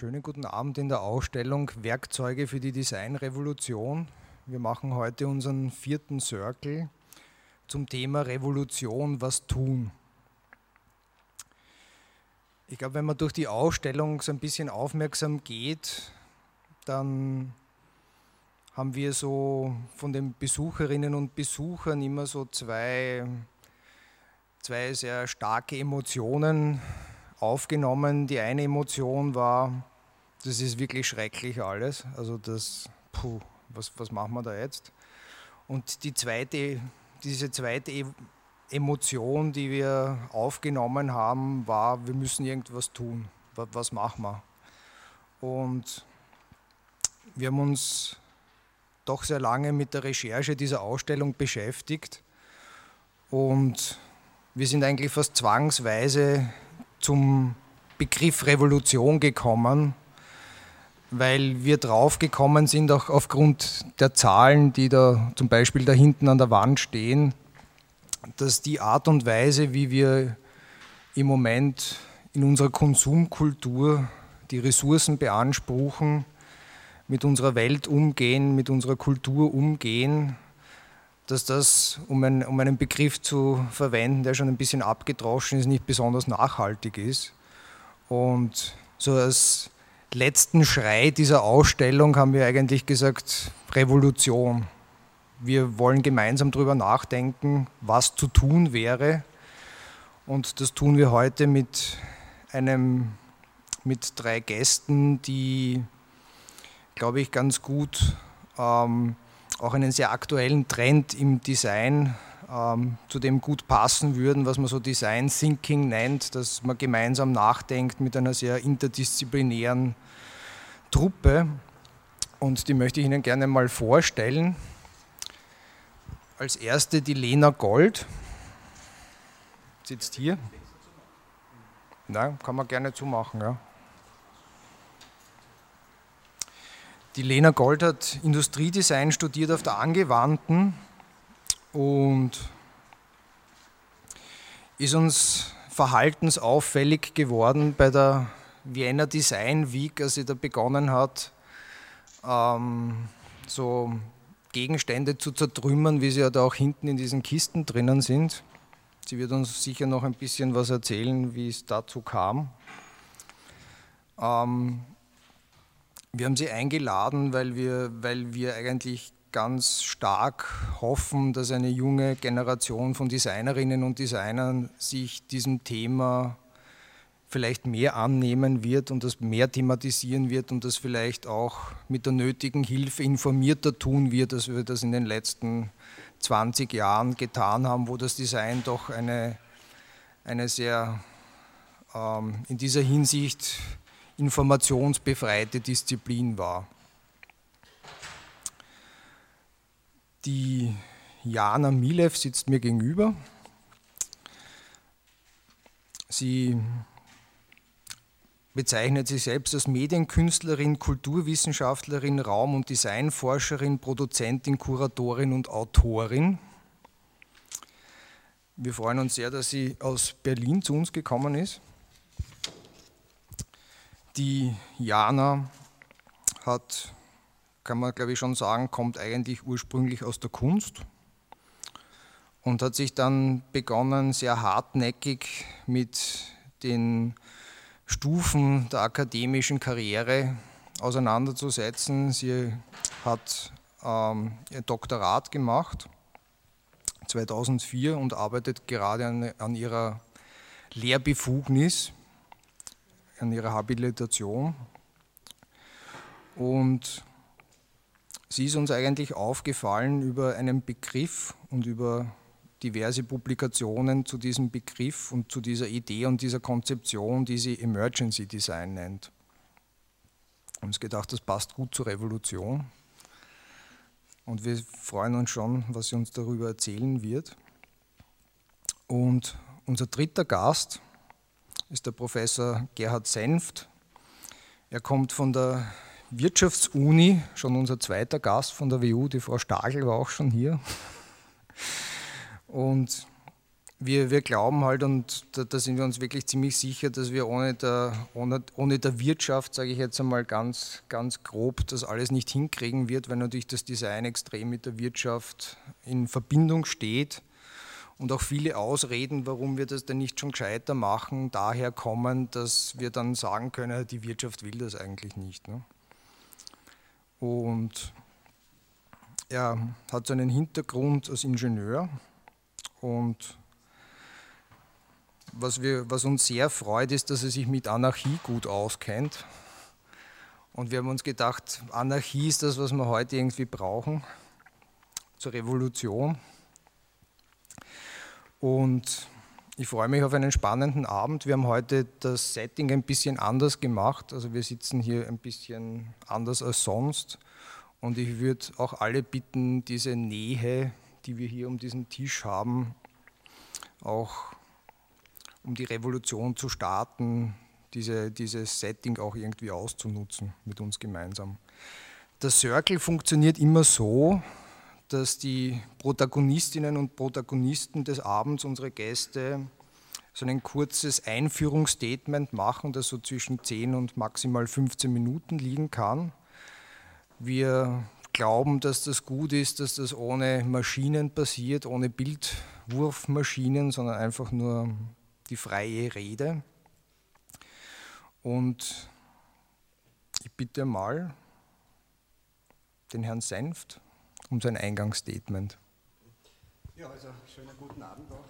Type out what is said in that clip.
Schönen guten Abend in der Ausstellung Werkzeuge für die Designrevolution. Wir machen heute unseren vierten Circle zum Thema Revolution, was tun. Ich glaube, wenn man durch die Ausstellung so ein bisschen aufmerksam geht, dann haben wir so von den Besucherinnen und Besuchern immer so zwei, zwei sehr starke Emotionen aufgenommen. Die eine Emotion war, das ist wirklich schrecklich alles. Also das, puh, was, was machen wir da jetzt? Und die zweite, diese zweite e-, Emotion, die wir aufgenommen haben, war, wir müssen irgendwas tun. Was machen wir? Und wir haben uns doch sehr lange mit der Recherche dieser Ausstellung beschäftigt und wir sind eigentlich fast zwangsweise zum Begriff Revolution gekommen, weil wir draufgekommen sind, auch aufgrund der Zahlen, die da zum Beispiel da hinten an der Wand stehen, dass die Art und Weise, wie wir im Moment in unserer Konsumkultur die Ressourcen beanspruchen, mit unserer Welt umgehen, mit unserer Kultur umgehen, dass das, um, ein, um einen Begriff zu verwenden, der schon ein bisschen abgedroschen ist, nicht besonders nachhaltig ist. Und so als letzten Schrei dieser Ausstellung haben wir eigentlich gesagt, Revolution. Wir wollen gemeinsam darüber nachdenken, was zu tun wäre. Und das tun wir heute mit einem, mit drei Gästen, die, glaube ich, ganz gut ähm, auch einen sehr aktuellen Trend im Design ähm, zu dem gut passen würden, was man so Design Thinking nennt, dass man gemeinsam nachdenkt mit einer sehr interdisziplinären Truppe. Und die möchte ich Ihnen gerne mal vorstellen. Als erste die Lena Gold, sitzt hier. Nein, kann man gerne zumachen, ja. Die Lena Gold hat Industriedesign studiert auf der Angewandten und ist uns verhaltensauffällig geworden bei der Vienna Design Week, als sie da begonnen hat, ähm, so Gegenstände zu zertrümmern, wie sie ja da auch hinten in diesen Kisten drinnen sind. Sie wird uns sicher noch ein bisschen was erzählen, wie es dazu kam. Ähm, wir haben Sie eingeladen, weil wir, weil wir eigentlich ganz stark hoffen, dass eine junge Generation von Designerinnen und Designern sich diesem Thema vielleicht mehr annehmen wird und das mehr thematisieren wird und das vielleicht auch mit der nötigen Hilfe informierter tun wird, als wir das in den letzten 20 Jahren getan haben, wo das Design doch eine, eine sehr ähm, in dieser Hinsicht informationsbefreite Disziplin war. Die Jana Milev sitzt mir gegenüber. Sie bezeichnet sich selbst als Medienkünstlerin, Kulturwissenschaftlerin, Raum- und Designforscherin, Produzentin, Kuratorin und Autorin. Wir freuen uns sehr, dass sie aus Berlin zu uns gekommen ist. Die Jana hat, kann man glaube ich schon sagen, kommt eigentlich ursprünglich aus der Kunst und hat sich dann begonnen, sehr hartnäckig mit den Stufen der akademischen Karriere auseinanderzusetzen. Sie hat ähm, ihr Doktorat gemacht 2004 und arbeitet gerade an, an ihrer Lehrbefugnis an ihrer Habilitation. Und sie ist uns eigentlich aufgefallen über einen Begriff und über diverse Publikationen zu diesem Begriff und zu dieser Idee und dieser Konzeption, die sie Emergency Design nennt. Wir haben uns gedacht, das passt gut zur Revolution. Und wir freuen uns schon, was sie uns darüber erzählen wird. Und unser dritter Gast ist der Professor Gerhard Senft. Er kommt von der Wirtschaftsuni, schon unser zweiter Gast von der WU, die Frau Stagel war auch schon hier. Und wir, wir glauben halt, und da, da, sind wir uns wirklich ziemlich sicher, dass wir ohne der, ohne, ohne der Wirtschaft, sage ich jetzt einmal ganz, ganz grob, das alles nicht hinkriegen wird, weil natürlich das Design extrem mit der Wirtschaft in Verbindung steht und auch viele Ausreden, warum wir das denn nicht schon gescheiter machen, daher kommen, dass wir dann sagen können, die Wirtschaft will das eigentlich nicht. Ne? Und er hat so einen Hintergrund als Ingenieur und was, wir, was uns sehr freut, ist, dass er sich mit Anarchie gut auskennt. Und wir haben uns gedacht, Anarchie ist das, was wir heute irgendwie brauchen zur Revolution. Und ich freue mich auf einen spannenden Abend. Wir haben heute das Setting ein bisschen anders gemacht. Also wir sitzen hier ein bisschen anders als sonst. Und ich würde auch alle bitten, diese Nähe, die wir hier um diesen Tisch haben, auch um die Revolution zu starten, diese, dieses Setting auch irgendwie auszunutzen mit uns gemeinsam. Der Circle funktioniert immer so, dass die Protagonistinnen und Protagonisten des Abends, unsere Gäste, so ein kurzes Einführungsstatement machen, das so zwischen 10 und maximal 15 Minuten liegen kann. Wir glauben, dass das gut ist, dass das ohne Maschinen passiert, ohne Bildwurfmaschinen, sondern einfach nur die freie Rede. Und ich bitte mal den Herrn Senft um sein Eingangsstatement. Ja, also schönen guten Abend auch.